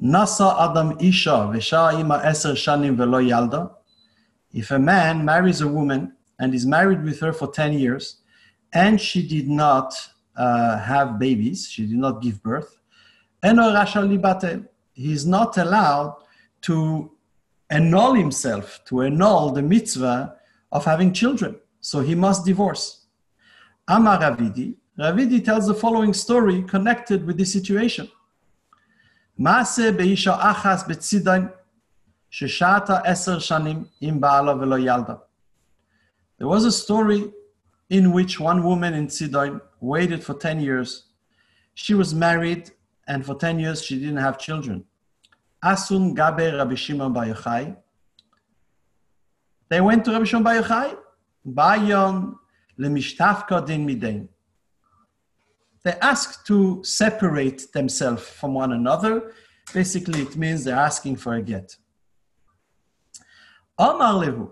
If a man marries a woman and is married with her for 10 years and she did not uh, have babies, she did not give birth. He is not allowed to annul himself, to annul the mitzvah of having children. So he must divorce. Amar Ravidi, Ravidi tells the following story connected with this situation. מעשה באישה אחס בצידון, ששהתה עשר שנים עם בעלה ולא ילדה. There was a story in which one woman in Sidon waited for 10 years. She was married, and for 10 years she didn't have children. Asun Gabe Rabbi Shimon Bar Yochai. They went to Rabbi Shimon Bar Yochai. Bayon lemishtafka din midain. They asked to separate themselves from one another. Basically, it means they're asking for a get. Amar lehu.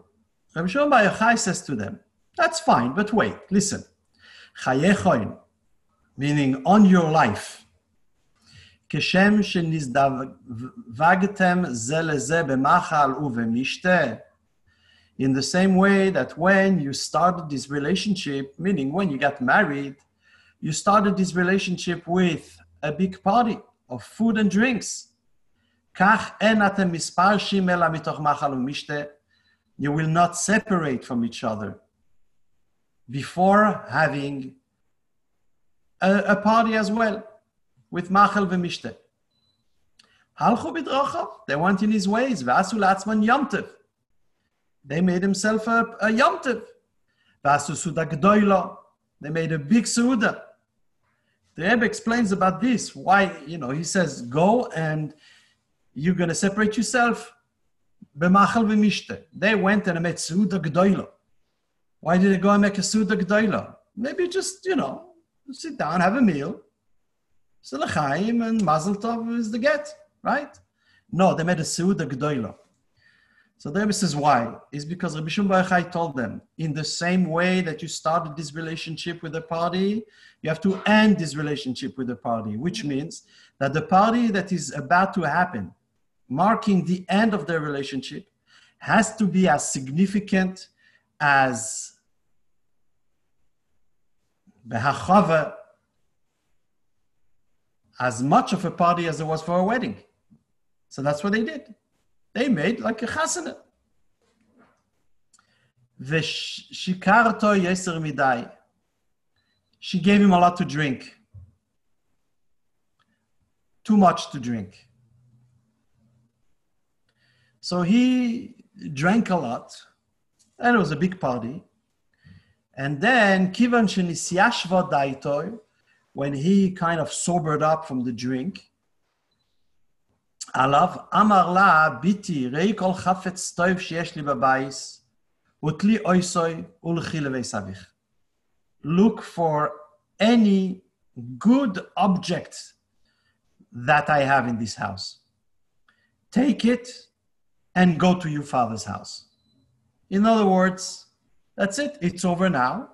Rabbi Shimon Bar Yochai says to them, that's fine, but wait, listen. Chayechoin, meaning on your life. כשם שנזדווגתם זה לזה במחל ובמשתה. In the same way that when you started this relationship, meaning when you got married, you started this relationship with a big party of food and drinks. You will not separate from each other before having a, a party as well with Machel v'mishte. They went in his ways. They made himself a, a they made a big suda. The Rebbe explains about this, why, you know, he says, go and you're going to separate yourself. They went and made suda gdoila. Why did they go and make a suda gdoila? Maybe just, you know, sit down, have a meal, so and mazel tov is the get, right? No, they made a seuda gdoila. So Rebbe says why? Is because Rabbi Shimon Bar told them, in the same way that you started this relationship with the party, you have to end this relationship with the party, which means that the party that is about to happen, marking the end of their relationship, has to be as significant as behachava as much of a party as there was for a wedding. So that's what they did. They made like a chasana. Midai. She gave him a lot to drink. Too much to drink. So he drank a lot, and it was a big party. And then, kivan shenisyashva daitoi, when he kind of sobered up from the drink, עליו אמר לה, ביתי, ראי כל חפץ טוב שיש לי בבייס, ותלי אויסוי ולכי לבייס אביך. Look for any good object that I have in this house. Take it and go to your father's house. In other words, that's it. It's over now.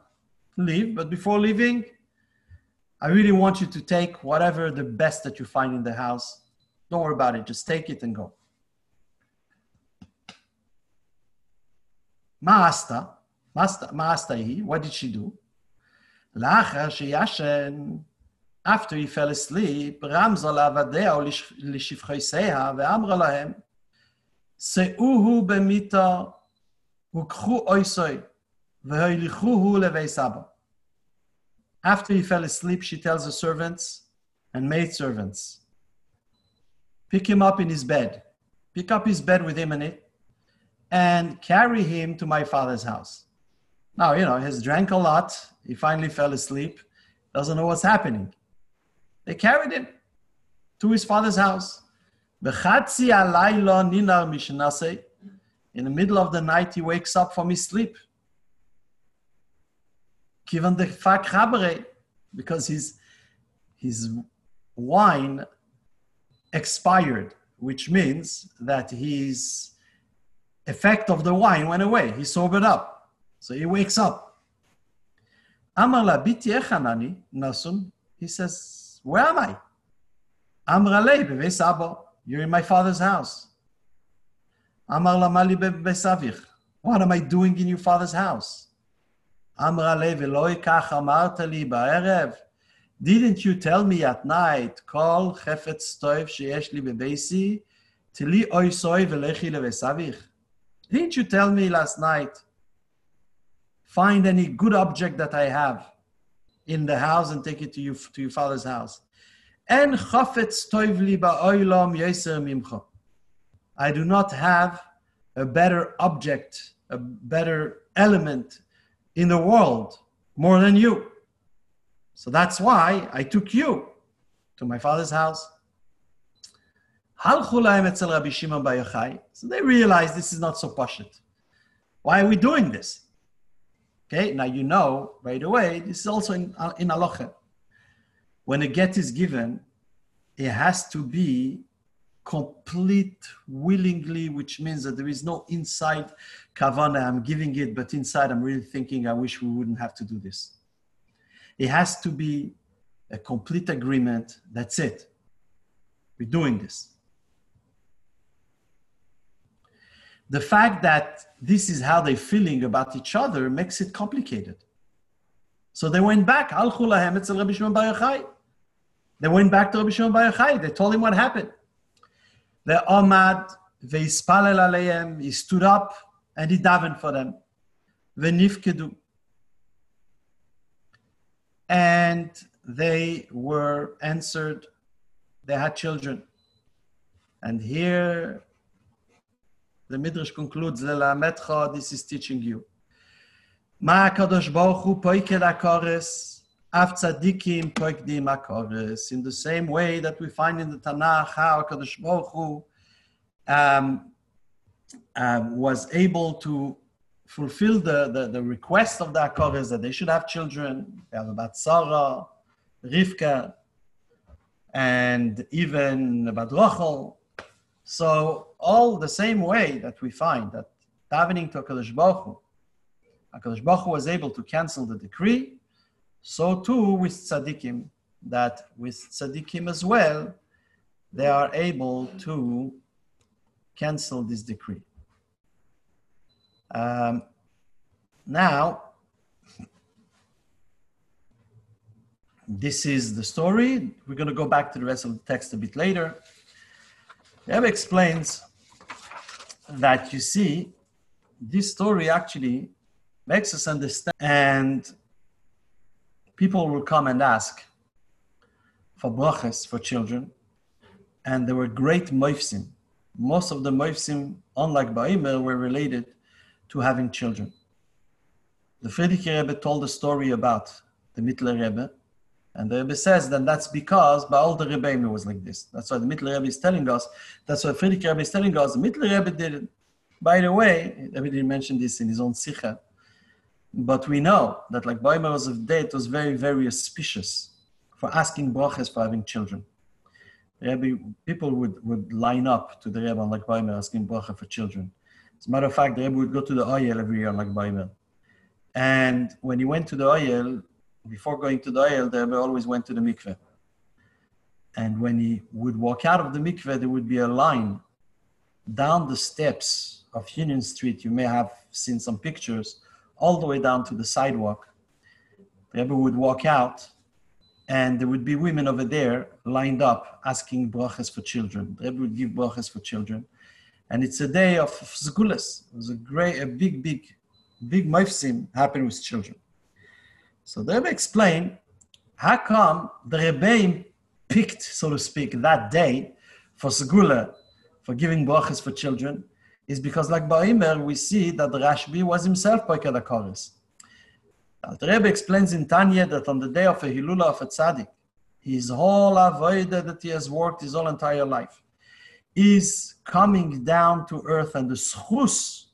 Leave, but before leaving, I really want you to take whatever the best that you find in the house. Don't worry about it. Just take it and go. Maasta, Maasta, he, what did she do? לאחר שישן, after he fell asleep, רמזה לעבדיה ולשפחיסיה ואמרה להם, שאוהו במיתה וקחו אויסוי והוליכוהו לבית סבא. After he fell asleep, she tells the servants and maid servants, pick him up in his bed, pick up his bed with him in it, and carry him to my father's house. Now, you know, he's drank a lot. He finally fell asleep, doesn't know what's happening. They carried him to his father's house. In the middle of the night, he wakes up from his sleep. Given the because his, his wine expired, which means that his effect of the wine went away. He sobered up. So he wakes up. Amar la biti echanani nasun. He says, where am I? Amra le beves You're in my father's house. Amar lamali besavich. What am I doing in your father's house? Amra levi kach amarta li ba'erev. Didn't you tell me at night, kol chefetz toiv sheyesh li tili oisoi velechi levesavich? Didn't you tell me last night, find any good object that I have in the house and take it to you to your father's house? En chafetz toiv li ba'oilam yeser mimcha. I do not have a better object, a better element in the world more than you. So that's why I took you to my father's house. So they realized this is not so pashut. Why are we doing this? Okay, now you know right away, this is also in, uh, in halacha. When a get is given, it has to be complete willingly, which means that there is no inside kavana, I'm giving it, but inside I'm really thinking, I wish we wouldn't have to do this. It has to be a complete agreement. That's it. We're doing this. The fact that this is how they're feeling about each other makes it complicated. So they went back. They went back to Rabbi Shimon Bar Yochai. They told him what happened. The Omad, Veispalel Aleim, he stood up and he davened for them. Venifkedu. And they were answered. They had children. And here the Midrash concludes, this is teaching you. Ma kadosh baruch hu poikel poikdim. In the same way that we find in the Tanakh how kadosh baruch hu um, um, was able to fulfill the, the, the request of the Akores that they should have children. They have about Sarah, Rivka, and even about Rachel. So all the same way that we find that davening to HaKadosh Baruch Hu, HaKadosh Baruch Hu was able to cancel the decree, so too with tzaddikim, that with tzaddikim as well, they are able to cancel this decree. Um, now, this is the story. We're going to go back to the rest of the text a bit later. Rebbe explains that you see, this story actually makes us understand, and people will come and ask for brachas for children, and there were great moifsim most of the Moifsim, unlike Ba'imer, were related to having children. The Frierdiker Rebbe told a story about the Mittler Rebbe, and the Rebbe says that that's because Baal the Rebbe was like this. That's why the Mittler Rebbe is telling us, that's why Frierdiker Rebbe is telling us, the Mittler Rebbe did it. By the way, Rebbe didn't mention this in his own Sikha, but we know that Lag Ba'imer was of it was very, very auspicious for asking brachas for having children. Rebbe, people would, would line up to the Rebbe on Lag Baimer asking bracha for children. As a matter of fact, the would go to the Oyel every year Lag Baimer. And when he went to the Oyel, before going to the Oyel, the Rebbe always went to the mikveh. And when he would walk out of the mikveh, there would be a line down the steps of Union Street. You may have seen some pictures, all the way down to the sidewalk. The Rebbe would walk out and there would be women over there lined up asking brachas for children. The Rebbe would give brachas for children. And it's a day of zgulas. It was a great, a big, big, big mifsim happened with children. So the Rebbe explained how come the Rebbeim picked, so to speak, that day for segula, for giving brachas for children, is because Lag Ba'imer, we see that the Rashbi was himself Poikad HaKoris. The Rebbe explains in Tanya that on the day of a Hilula of a tzaddik, his whole avodah that he has worked his whole entire life is coming down to earth, and the schus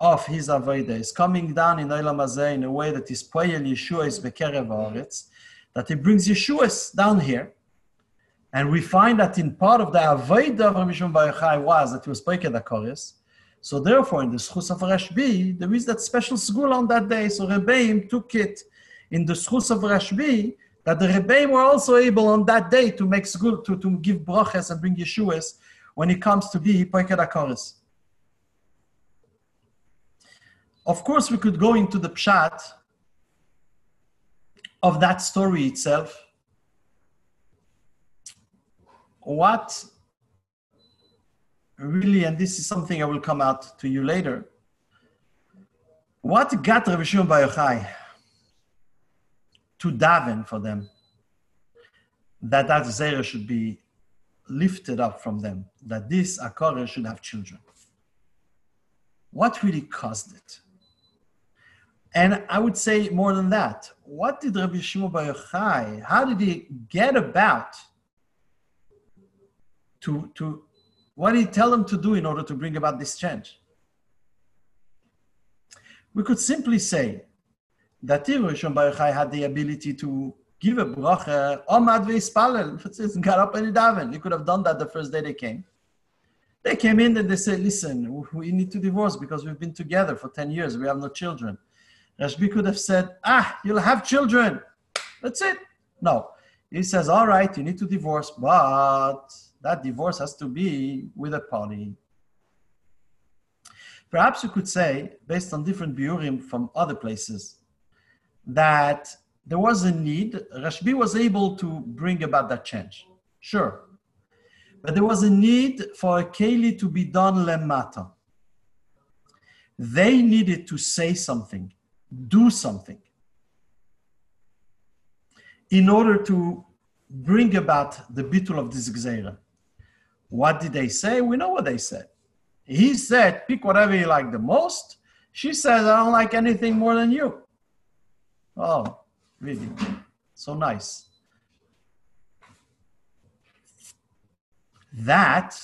of his avodah is coming down in Hazeh in a way that is poyel Yeshua is bekerev haaretz, that he brings Yeshua's down here. And we find that in part of the avodah of Rabbi Shimon Bar was that he was poiked akoris, so therefore, in the Schus of Rashbi, there is that special school on that day. So Rebbeim took it in the Schus of Rashbi that the Rebbeim were also able on that day to make school, to, to give brachas and bring Yeshuas when it comes to be Poiked HaKoros. Of course, we could go into the pshat of that story itself. What really, and this is something I will come out to you later, what got Rabbi Shimon Bar Yochai to daven for them that that zera should be lifted up from them, that this akara should have children? What really caused it? And I would say more than that. What did Rabbi Shimon Bar Yochai, how did he get about to, to what did he tell them to do in order to bring about this change? We could simply say that Rabbi Shimon Bar Yochai had the ability to give a bracha, Omad ve'ispalel, got up and daven. You could have done that the first day they came. They came in and they said, listen, we need to divorce because we've been together for 10 years. We have no children. Rashbi could have said, ah, you'll have children. That's it. No. He says, all right, you need to divorce, but that divorce has to be with a party. Perhaps you could say, based on different biurim from other places, that there was a need. Rashbi was able to bring about that change. Sure. But there was a need for a keli to be done lemata. They needed to say something, do something, in order to bring about the bitul of this gzeira. What did they say? We know what they said. He said, pick whatever you like the most. She says, I don't like anything more than you. Oh, really? So nice. That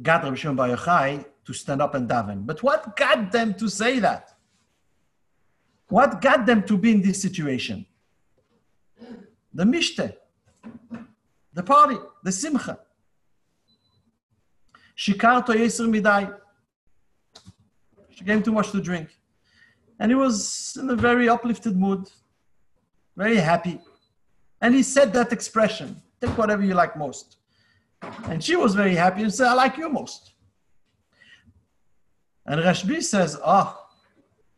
got Rabbi Shimon Bar Yochai to stand up and daven. But what got them to say that? What got them to be in this situation? The mishte, the party, the simcha. Shikarto Yeser Midai. She gave too much to drink. And he was in a very uplifted mood, very happy. And he said that expression take whatever you like most. And she was very happy and said, I like you most. And Rashbi says, Oh,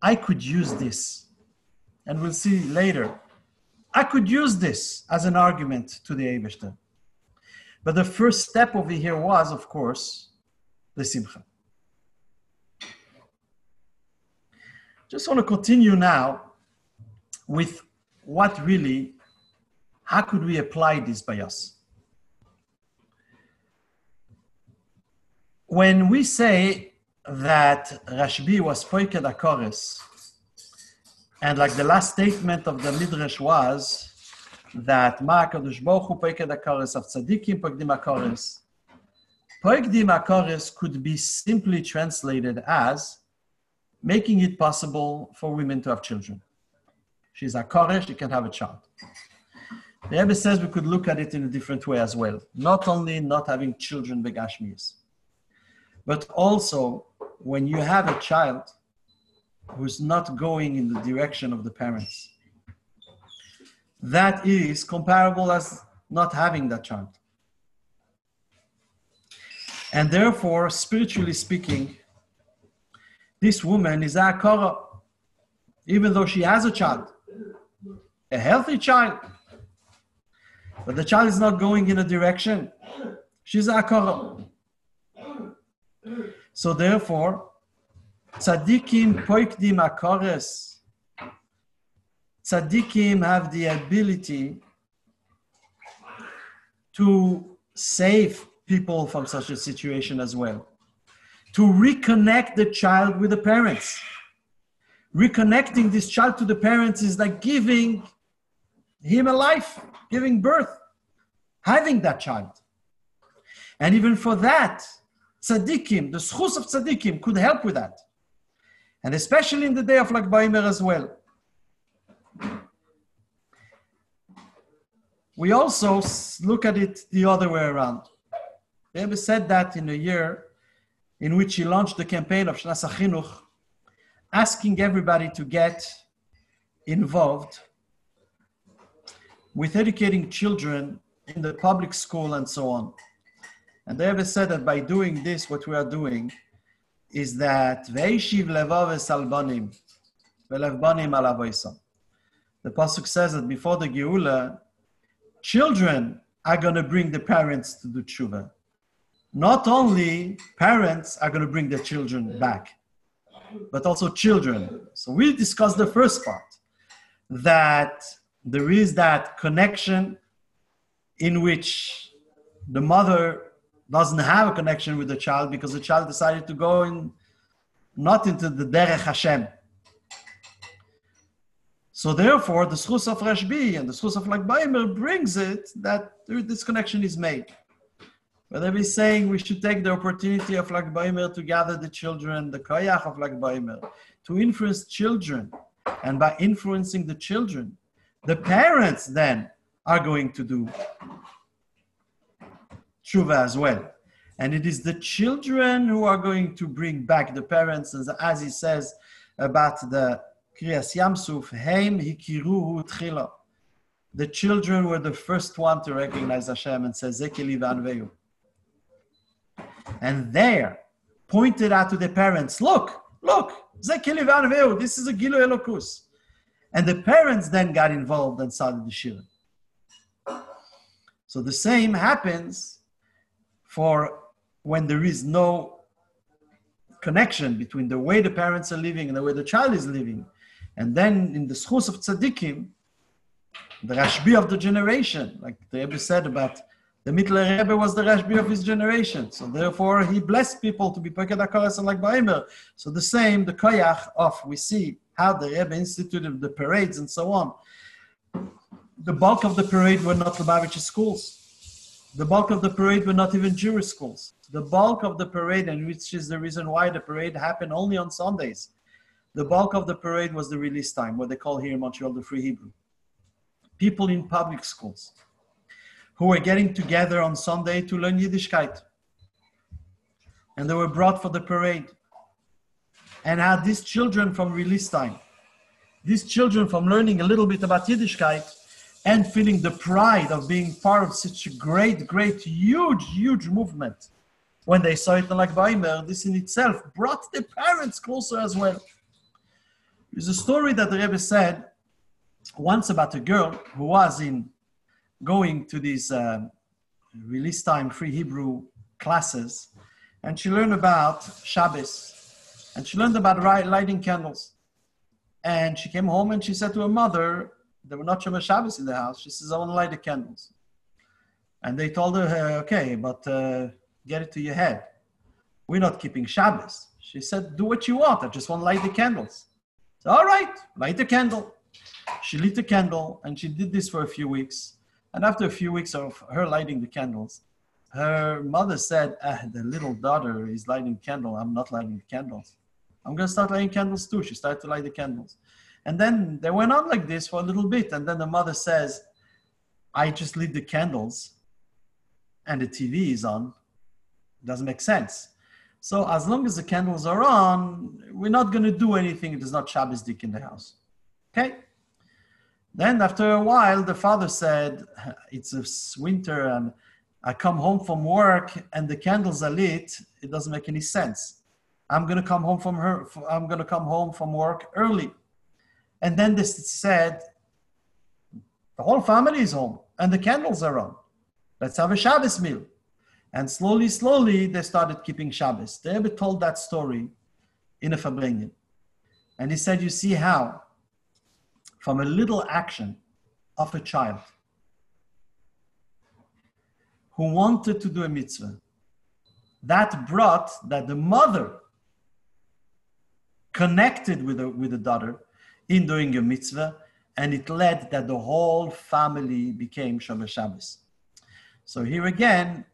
I could use this. And we'll see later. I could use this as an argument to the Eibishter. But the first step over here was, of course, the simcha. Just want to continue now with what really, how could we apply this bias? When we say that Rashbi was poiked akores, and like the last statement of the Midrash was that Ma HaKadosh Baruch Hu poiked akores, of tzaddikim poikdim akores, Poikdim Akaris could be simply translated as making it possible for women to have children. She's a Koresh, she can have a child. The Rebbe says we could look at it in a different way as well. Not only not having children begashmis, but also when you have a child who's not going in the direction of the parents. That is comparable as not having that child. And therefore, spiritually speaking, this woman is a kara, even though she has a child, a healthy child, but the child is not going in a direction. She's a kara. So therefore, tzaddikim poikdim akares. Tzaddikim have the ability to save people from such a situation as well. To reconnect the child with the parents. Reconnecting this child to the parents is like giving him a life, giving birth, having that child. And even for that, tzaddikim, the schus of tzaddikim could help with that. And especially in the day of Lag as well. We also look at it the other way around. Rebbe said that in a year in which he launched the campaign of Shnas Chinuch, asking everybody to get involved with educating children in the public school and so on. And the Rebbe said that by doing this, what we are doing is that. The pasuk says that before the Geula, children are going to bring the parents to do tshuva. Not only parents are going to bring their children back, but also children. So we discussed the first part that there is that connection in which the mother doesn't have a connection with the child because the child decided to go in not into the derech Hashem. So therefore, the schus of Rashbi and the schus of Lag Baimer brings it that this connection is made. Whether we're saying we should take the opportunity of Lag Baimer to gather the children, the koyach of Lag Baimer, to influence children, and by influencing the children, the parents then are going to do tshuva as well. And it is the children who are going to bring back the parents, as he says about the Kriyas Yamsuf, Heim hikiruhu tchila. The children were the first one to recognize Hashem and say, Zekeli vanveyu. And there, pointed out to the parents, look, look, Zekeli vanveyu, this is a Gilu Elokus. And the parents then got involved and started the Shira. So the same happens for when there is no connection between the way the parents are living and the way the child is living. And then in the schus of tzaddikim, the Rashbi of the generation, like the Rebbe said about the Mittler Rebbe was the Rashbi of his generation. So therefore, he blessed people to be Peked and Lag Baimer. So the same, the Koyach of, we see how the Rebbe instituted the parades and so on. The bulk of the parade were not Lubavitcher schools. The bulk of the parade were not even Jewish schools. The bulk of the parade, and which is the reason why the parade happened only on Sundays, the bulk of the parade was the release time, what they call here in Montreal the Free Hebrew. People in public schools who were getting together on Sunday to learn Yiddishkeit. And they were brought for the parade. And had these children from release time, these children from learning a little bit about Yiddishkeit and feeling the pride of being part of such a great, great, huge, huge movement. When they saw it in Lag Baimer, this in itself brought the parents closer as well. There's a story that the Rebbe said once about a girl who was in going to these uh, release time free Hebrew classes, and she learned about Shabbos, and she learned about lighting candles. And she came home and she said to her mother, there were not Shomer Shabbos in the house. She says, I want to light the candles. And they told her, okay, but uh, get it to your head. We're not keeping Shabbos. She said, do what you want. I just want to light the candles. So, all right, light the candle. She lit the candle and she did this for a few weeks. And after a few weeks of her lighting the candles, her mother said, ah, the little daughter is lighting candle. I'm not lighting the candles. I'm going to start lighting candles too. She started to light the candles. And then they went on like this for a little bit. And then the mother says, I just lit the candles and the TV is on. It doesn't make sense. So as long as the candles are on, we're not going to do anything. It is not Shabbos dik in the house. Okay? Then after a while, the father said, it's winter and I come home from work and the candles are lit. It doesn't make any sense. I'm to come home from her. I'm to come home from work early. And then this said, the whole family is home and the candles are on. Let's have a Shabbos meal. And slowly, slowly, they started keeping Shabbos. Rebbe told that story in a Farbrengen. And he said, You see how, from a little action of a child who wanted to do a mitzvah, that brought that the mother connected with the, with the daughter in doing a mitzvah, and it led that the whole family became Shabbat Shabbos. So here again,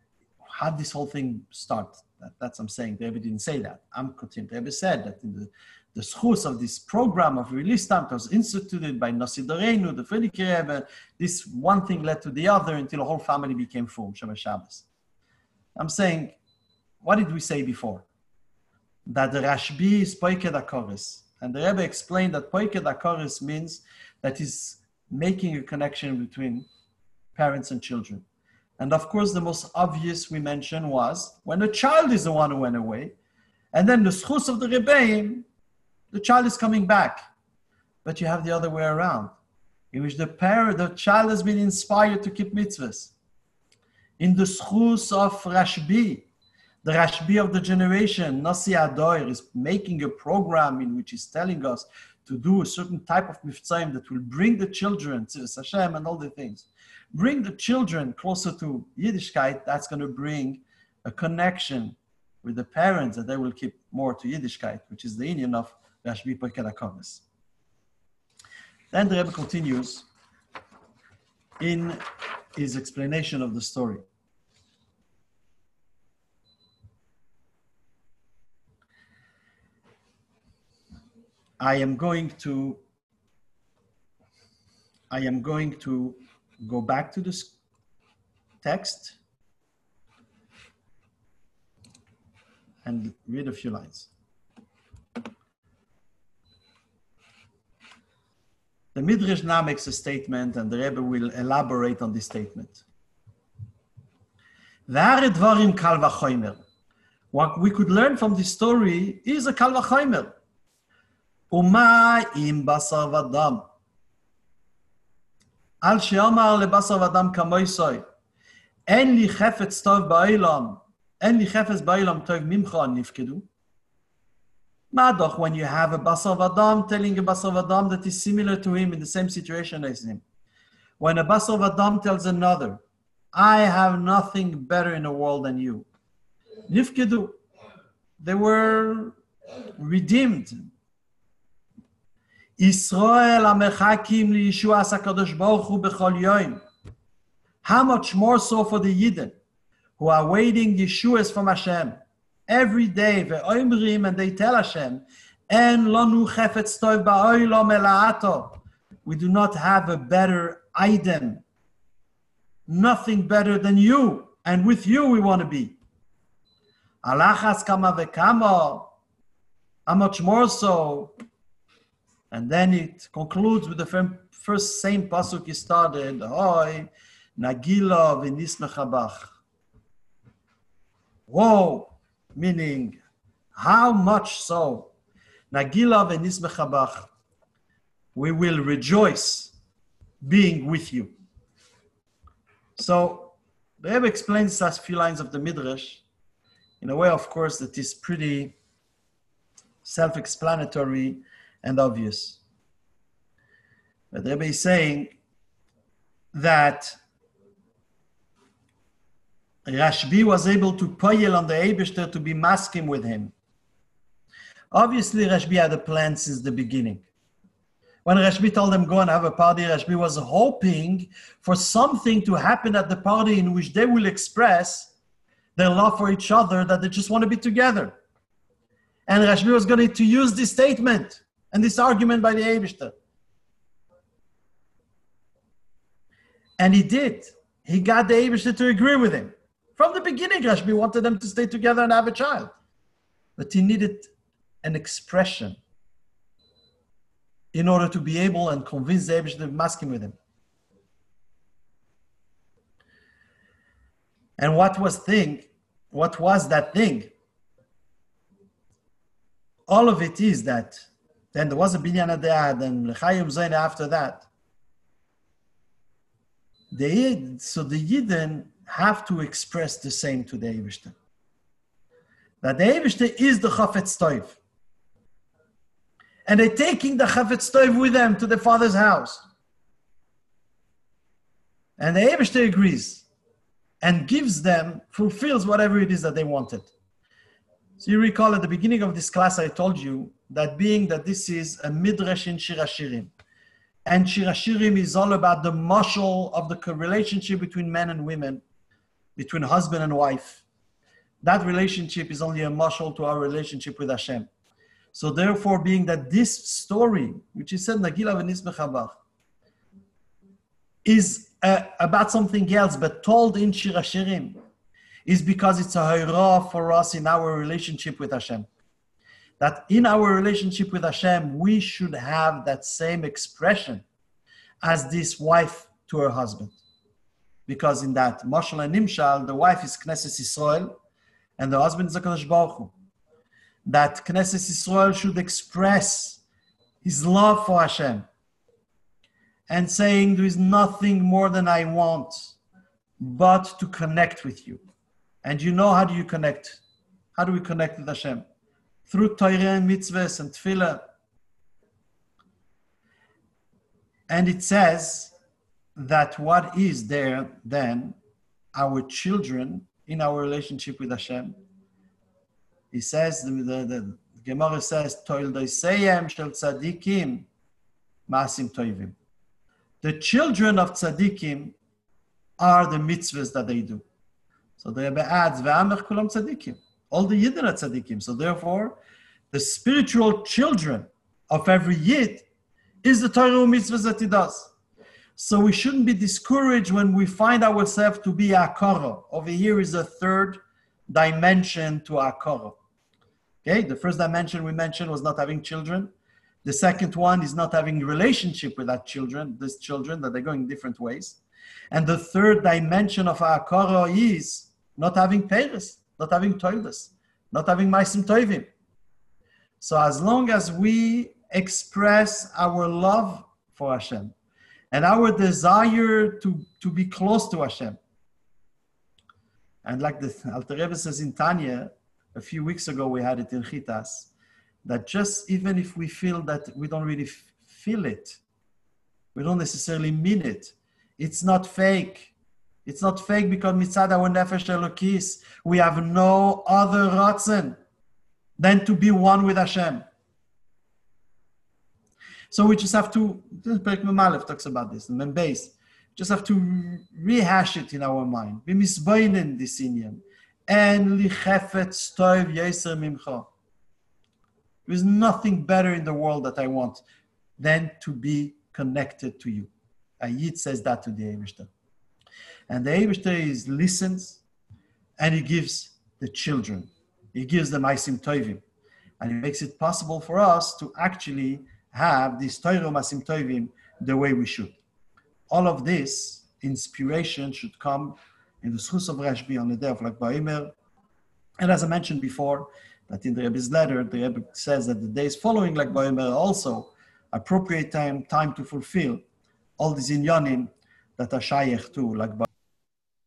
how did this whole thing start? That, that's what I'm saying. David didn't say that. I'm continuing. David said that in the, the schus of this program of release time was instituted by Nasi Dorenu, the Rebbe. This one thing led to the other until the whole family became full, Shabbat Shabbos. I'm saying, what did we say before? That the Rashbi is Poiked HaKoris and the Rebbe explained that Poiked HaKoris means that he's making a connection between parents and children. And of course, the most obvious we mentioned was when a child is the one who went away, and then the schus of the rebbeim, the child is coming back. But you have the other way around, in which the parent, the child has been inspired to keep mitzvahs. In the schus of Rashbi, the Rashbi of the generation, Nasi Adoir, is making a program in which he's telling us to do a certain type of mitzvah that will bring the children to Hashem and all the things bring the children closer to Yiddishkeit, that's going to bring a connection with the parents that they will keep more to Yiddishkeit, which is the union of Rashbi Perkelakonis. Then the Rebbe continues in his explanation of the story. I am going to I am going to go back to this text and read a few lines. The Midrash now makes a statement, and the Rebbe will elaborate on this statement. What we could learn from this story is a kal vachomer. Uma im basar vadam. על שאמר לבשר ודם כמויסוי, אין לי חפץ טוב בעולם, אין לי חפץ בעולם טוב ממך נפקדו. Madoch, when you have a Basar Vadam telling a Basar Vadam that is similar to him in the same situation as him. When a Basar Vadam tells another, I have nothing better in the world than you. Nifkedu, they were redeemed, Israel amechakim liyeshuas HaKadosh Baruch Hu b'chol yoim. How much more so for the Yidden who are waiting Yeshuas from Hashem every day, ve'oimrim, and they tell Hashem, en lonu chefetz tov ba'oilom ela'ato. We do not have a better item, nothing better than you, and with you we want to be. Alachas kama ve'kama, how much more so and then it concludes with the first same pasuk he started, Hoy, Nagila v'nismechabach. Whoa, meaning, how much so? Nagila v'nismechabach. We will rejoice being with you. So, the Rebbe explains a few lines of the Midrash in a way, of course, that is pretty self explanatory and obvious. But Rebbe is saying that Rashbi was able to poyel on the Eibishter to be maskim with him. Obviously, Rashbi had a plan since the beginning. When Rashbi told them go and have a party, Rashbi was hoping for something to happen at the party in which they will express their love for each other, that they just want to be together. And Rashbi was going to use this statement and this argument by the Eibishter. And he did. He got the Eibishter to agree with him. From the beginning, Rashbi wanted them to stay together and have a child. But he needed an expression in order to be able and convince the Eibishter to maskim with him. And what was thing? What was that thing? All of it is that then there was a Binyan Adad and L'chaim Zayn after that. The, so the Yidden have to express the same to the Eivishter. That the Eivishter is the Chafetz Toiv. And they're taking the Chafetz Toiv with them to the father's house. And the Eivishter agrees and gives them, fulfills whatever it is that they wanted. So you recall at the beginning of this class, I told you that being that this is a midrash in Shirashirim, and Shirashirim is all about the mashal of the relationship between men and women, between husband and wife. That relationship is only a mashal to our relationship with Hashem. So therefore, being that this story, which is said Nagila v'nismechabach, is uh, about something else, but told in Shirashirim, is because it's a hayra for us in our relationship with Hashem. That in our relationship with Hashem, we should have that same expression as this wife to her husband. Because in that Mashal and Nimshal, the wife is Knesset Israel and the husband is HaKadosh Baruch Hu. That Knesset Israel should express his love for Hashem and saying, There is nothing more than I want but to connect with you. And you know how do you connect? How do we connect with Hashem? Through Torah and mitzvahs and tefillah. And it says that what is there then, our children in our relationship with Hashem. He says, the, the, the Gemara says, Toil Doiseyem shel tzadikim masim toivim. The children of tzaddikim are the mitzvahs that they do. So the Rebbe adds, Ve'amech kulam tzaddikim. All the Yidden are tzaddikim. So therefore, the spiritual children of every Yid is the Torah mitzvahs that he does. So we shouldn't be discouraged when we find ourselves to be akara. Over here is a third dimension to akara. Okay, the first dimension we mentioned was not having children. The second one is not having relationship with that children, these children that they're going different ways. And the third dimension of akara is not having Paris, not having toilets, not having maisim toivim. So as long as we express our love for Hashem and our desire to, to be close to Hashem. And like the Alter Rebbe says in Tanya, a few weeks ago we had it in Chitas, that just even if we feel that we don't really feel it, we don't necessarily mean it, it's not fake. It's not fake because mitzad our nefesh elokis, we have no other ratzon than to be one with Hashem. So we just have to, Perek Memalef talks about this, and Membase, just have to rehash it in our mind. Bimisbainen this inyan. En lichefetz toiv yeser mimcha. There's nothing better in the world that I want than to be connected to you. Ayit says that to the Eivishter. And the Eivishter is listens and he gives the children. He gives them Aisim Toivim. And it makes it possible for us to actually have this Torah Masim Toivim the way we should. All of this inspiration should come in the Schus of Rashbi on the day of Lag Baimer. And as I mentioned before, that in the Rebbe's letter, the Rebbe says that the days following Lag Baimer also appropriate time, time to fulfill all these inyanim that are shayech to Lag Baimer.